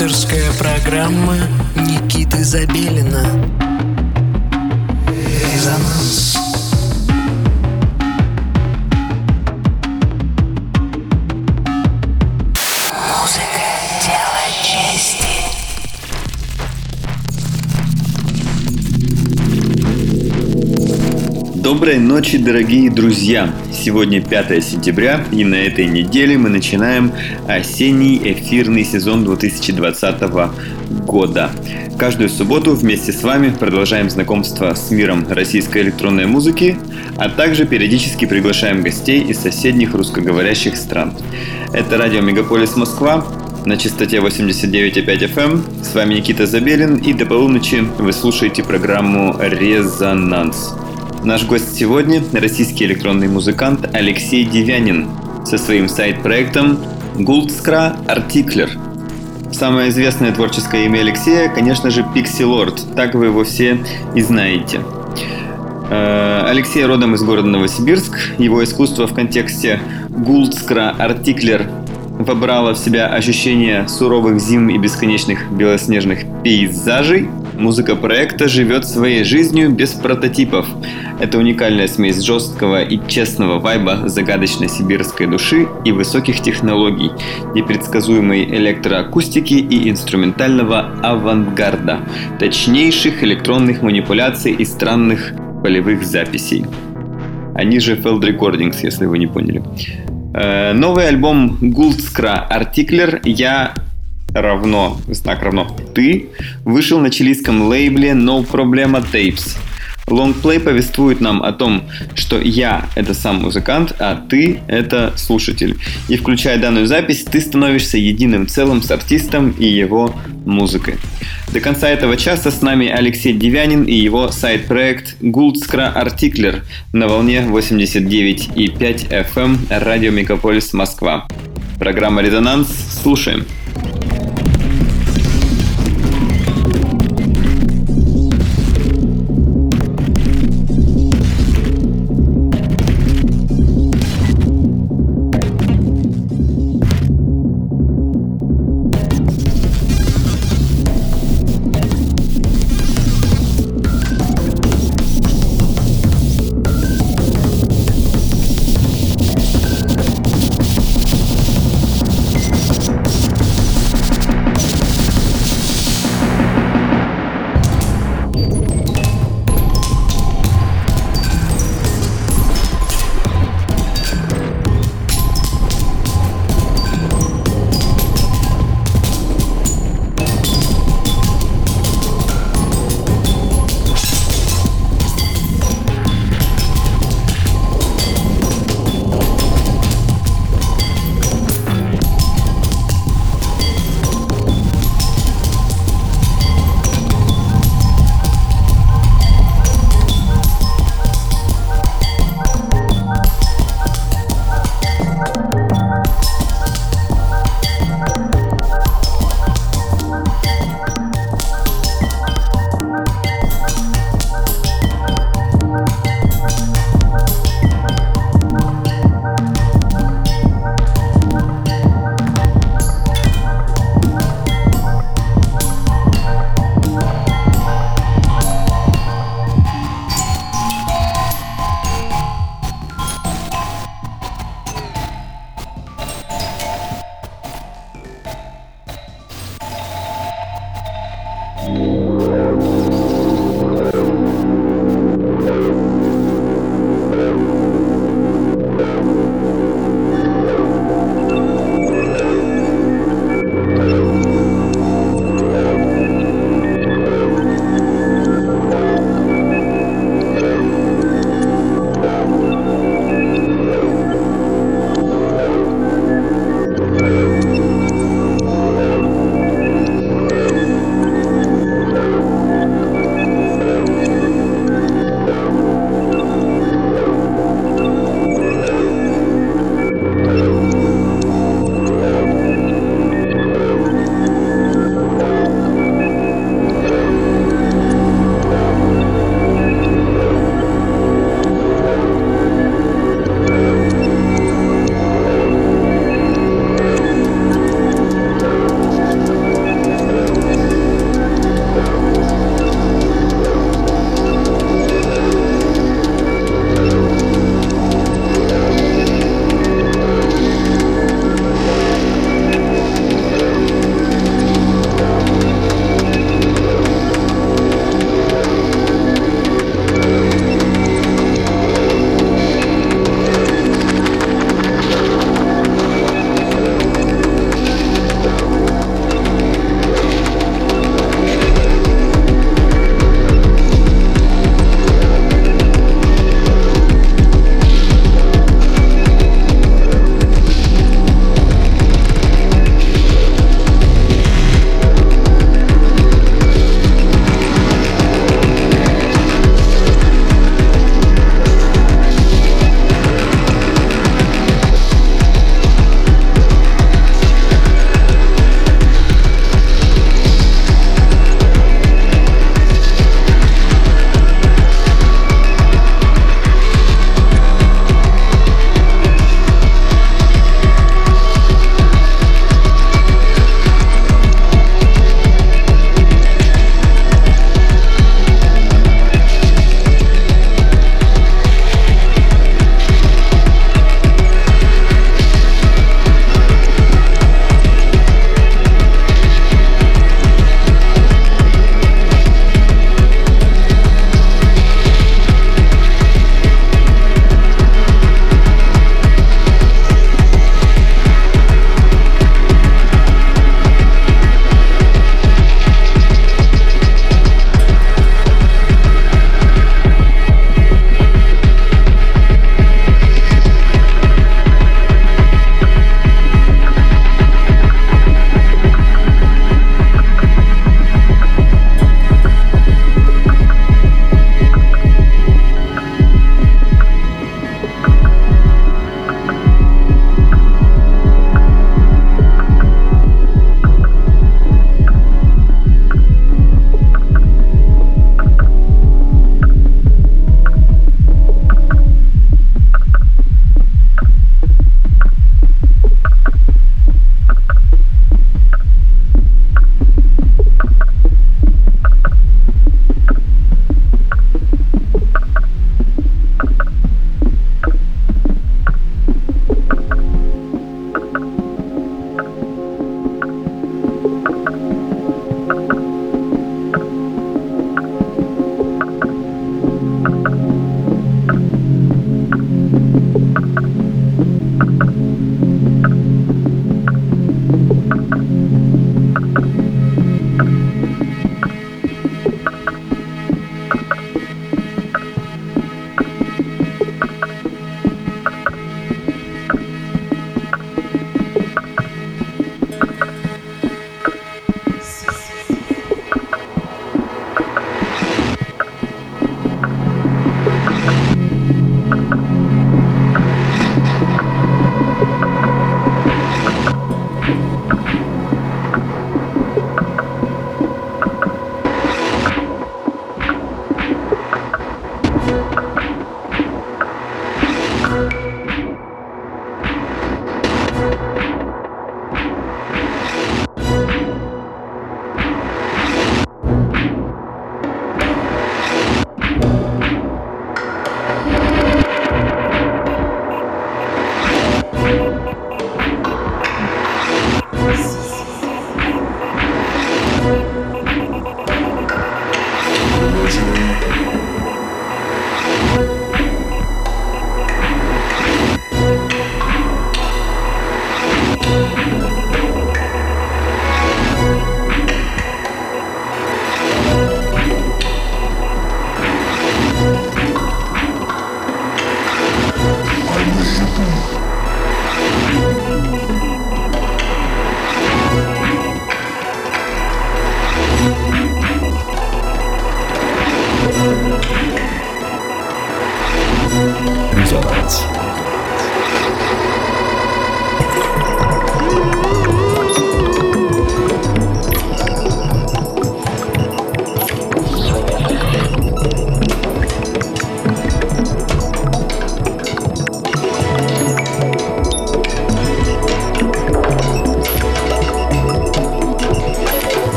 Авторская программа Никиты Забелина. Резонанс. Музыка – дело чести. Доброй ночи, дорогие друзья! Сегодня 5 сентября, и на этой неделе мы начинаем осенний эфирный сезон 2020 года. Каждую субботу вместе с вами продолжаем знакомство с миром российской электронной музыки, а также периодически приглашаем гостей из соседних русскоговорящих стран. Это радио Мегаполис Москва, на частоте 89,5 FM. Эм. С вами Никита Забелин, и до полуночи вы слушаете программу «Резонанс». Наш гость сегодня – российский электронный музыкант Алексей Девянин со своим сайт-проектом Goldskra Artikler. Самое известное творческое имя Алексея, конечно же, Lord, так вы его все и знаете. Э, Алексей родом из города Новосибирск. Его искусство в контексте Гулдскра Артиклер вобрало в себя ощущение суровых зим и бесконечных белоснежных пейзажей. Музыка проекта живет своей жизнью без прототипов. Это уникальная смесь жесткого и честного вайба загадочной сибирской души и высоких технологий, непредсказуемой электроакустики и инструментального авангарда, точнейших электронных манипуляций и странных полевых записей. Они же Feld Recordings, если вы не поняли. Э, новый альбом Goldskra Artikler я равно, знак равно ты, вышел на чилийском лейбле No Problema Tapes. Лонгплей повествует нам о том, что я — это сам музыкант, а ты — это слушатель. И включая данную запись, ты становишься единым целым с артистом и его музыкой. До конца этого часа с нами Алексей Девянин и его сайт-проект Гулдскра Артиклер на волне 89,5 FM эм радио Мегаполис Москва. Программа «Резонанс». Слушаем.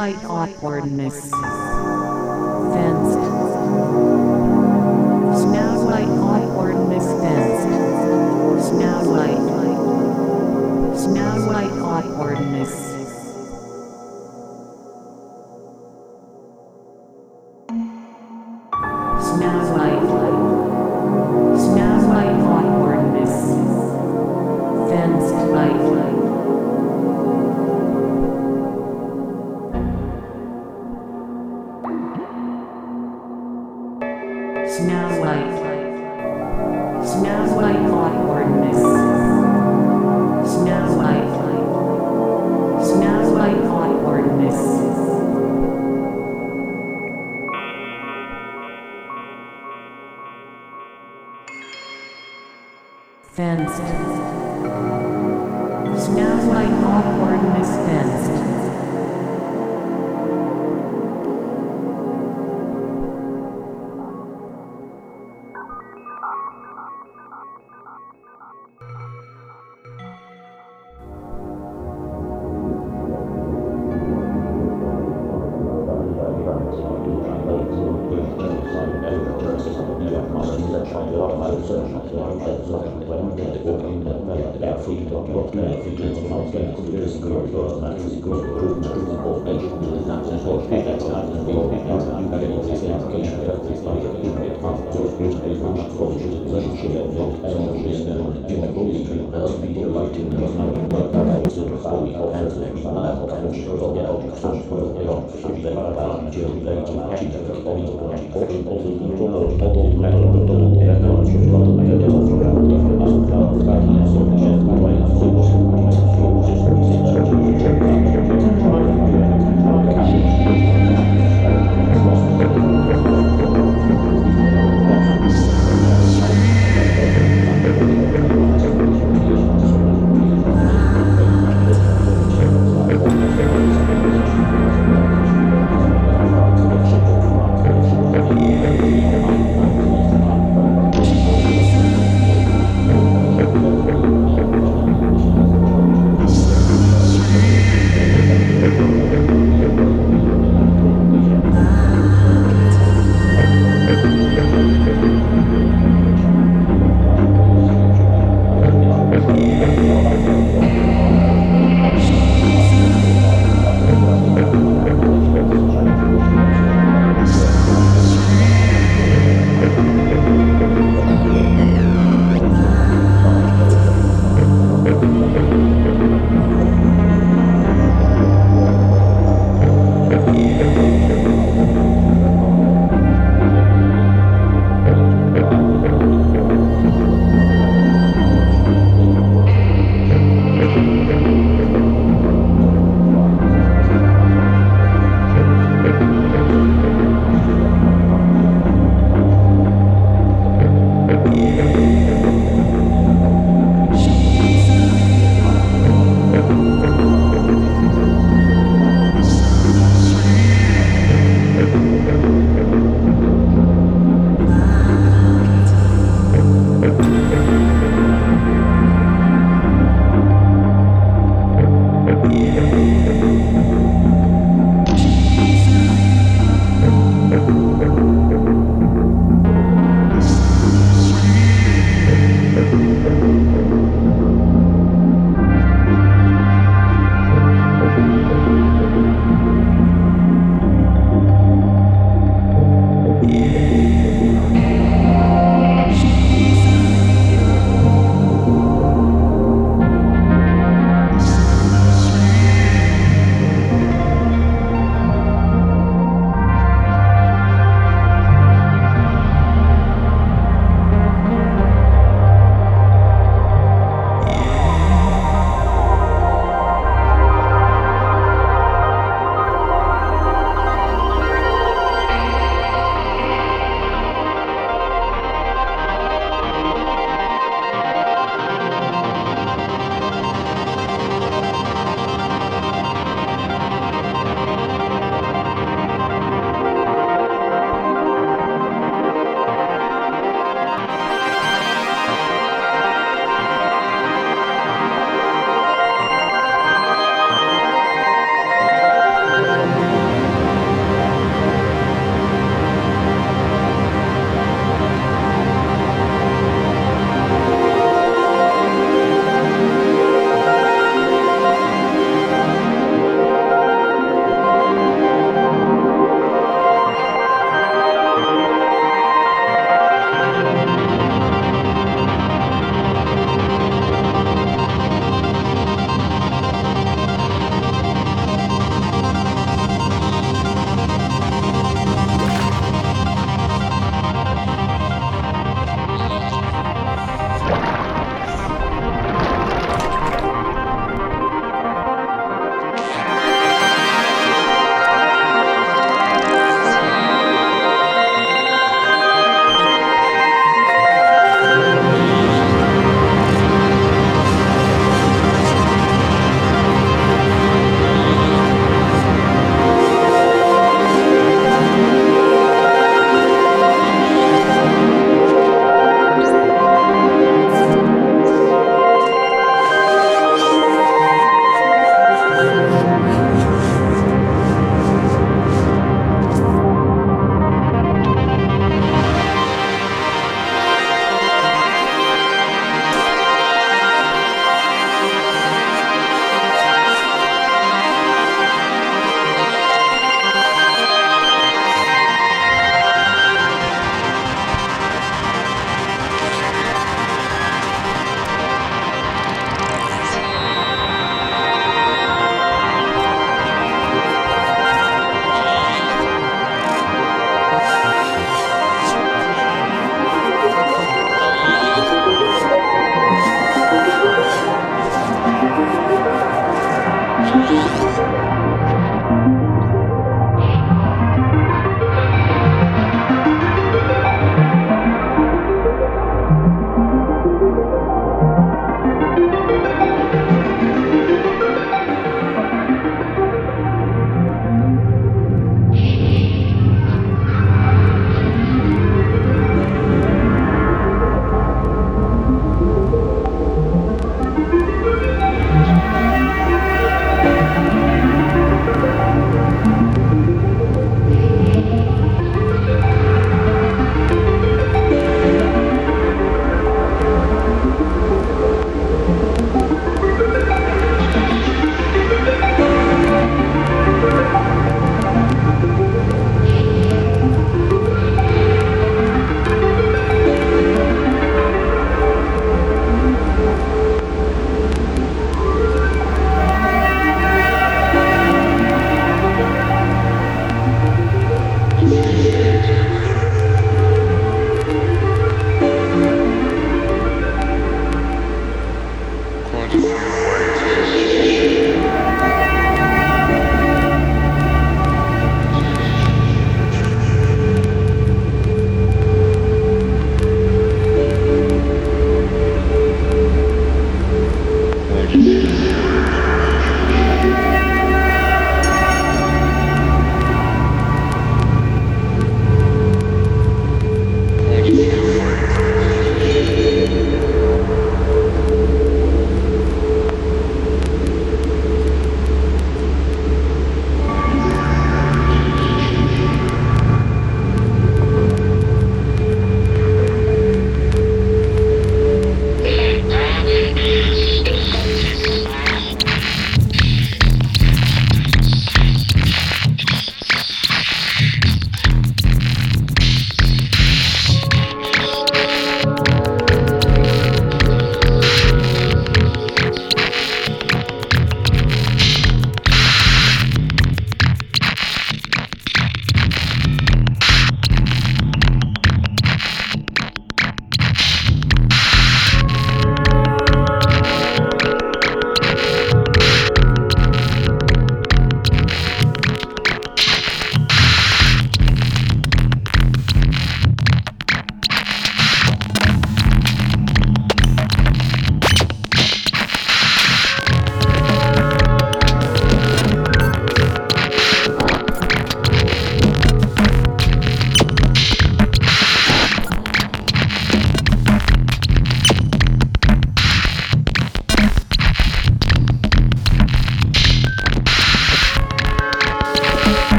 Quite awkwardness. Smells like smells like awkwardness. Smells like smells like awkwardness. Fenced.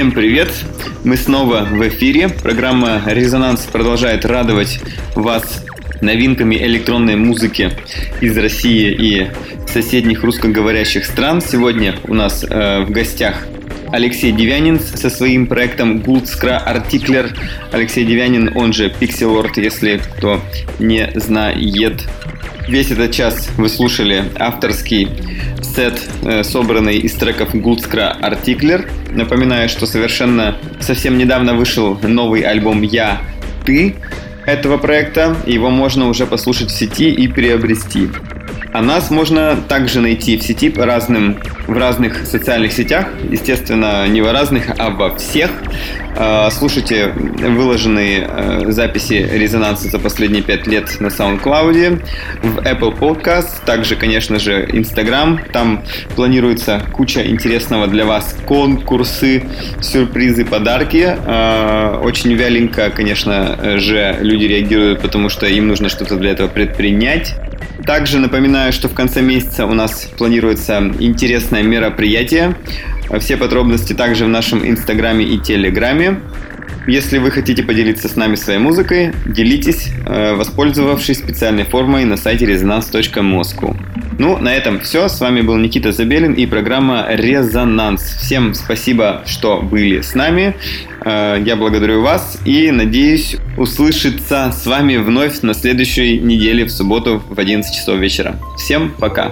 Всем привет! Мы снова в эфире. Программа «Резонанс» продолжает радовать вас новинками электронной музыки из России и соседних русскоговорящих стран. Сегодня у нас э, в гостях Алексей Девянин со своим проектом Goldskra Articler. Алексей Девянин, он же Lord, если кто не знает. Весь этот час вы слушали авторский сет, э, собранный из треков Goldskra Articler. Напоминаю, что совершенно совсем недавно вышел новый альбом «Я, ты» этого проекта. Его можно уже послушать в сети и приобрести. А нас можно также найти в сети по разным, в разных социальных сетях. Естественно, не в разных, а во всех. А, слушайте выложенные э, записи резонанса за последние пять лет на SoundCloud, в Apple Podcast, также, конечно же, Instagram. Там планируется куча интересного для вас конкурсы, сюрпризы, подарки. А, очень вяленько, конечно же, люди реагируют, потому что им нужно что-то для этого предпринять. Также напоминаю, что в конце месяца у нас планируется интересное мероприятие. Все подробности также в нашем инстаграме и телеграме. Если вы хотите поделиться с нами своей музыкой, делитесь, э, воспользовавшись специальной формой на сайте resonance.moscow. Ну, на этом все. С вами был Никита Забелин и программа «Резонанс». Всем спасибо, что были с нами. Э, я благодарю вас и надеюсь услышаться с вами вновь на следующей неделе в субботу в 11 часов вечера. Всем пока!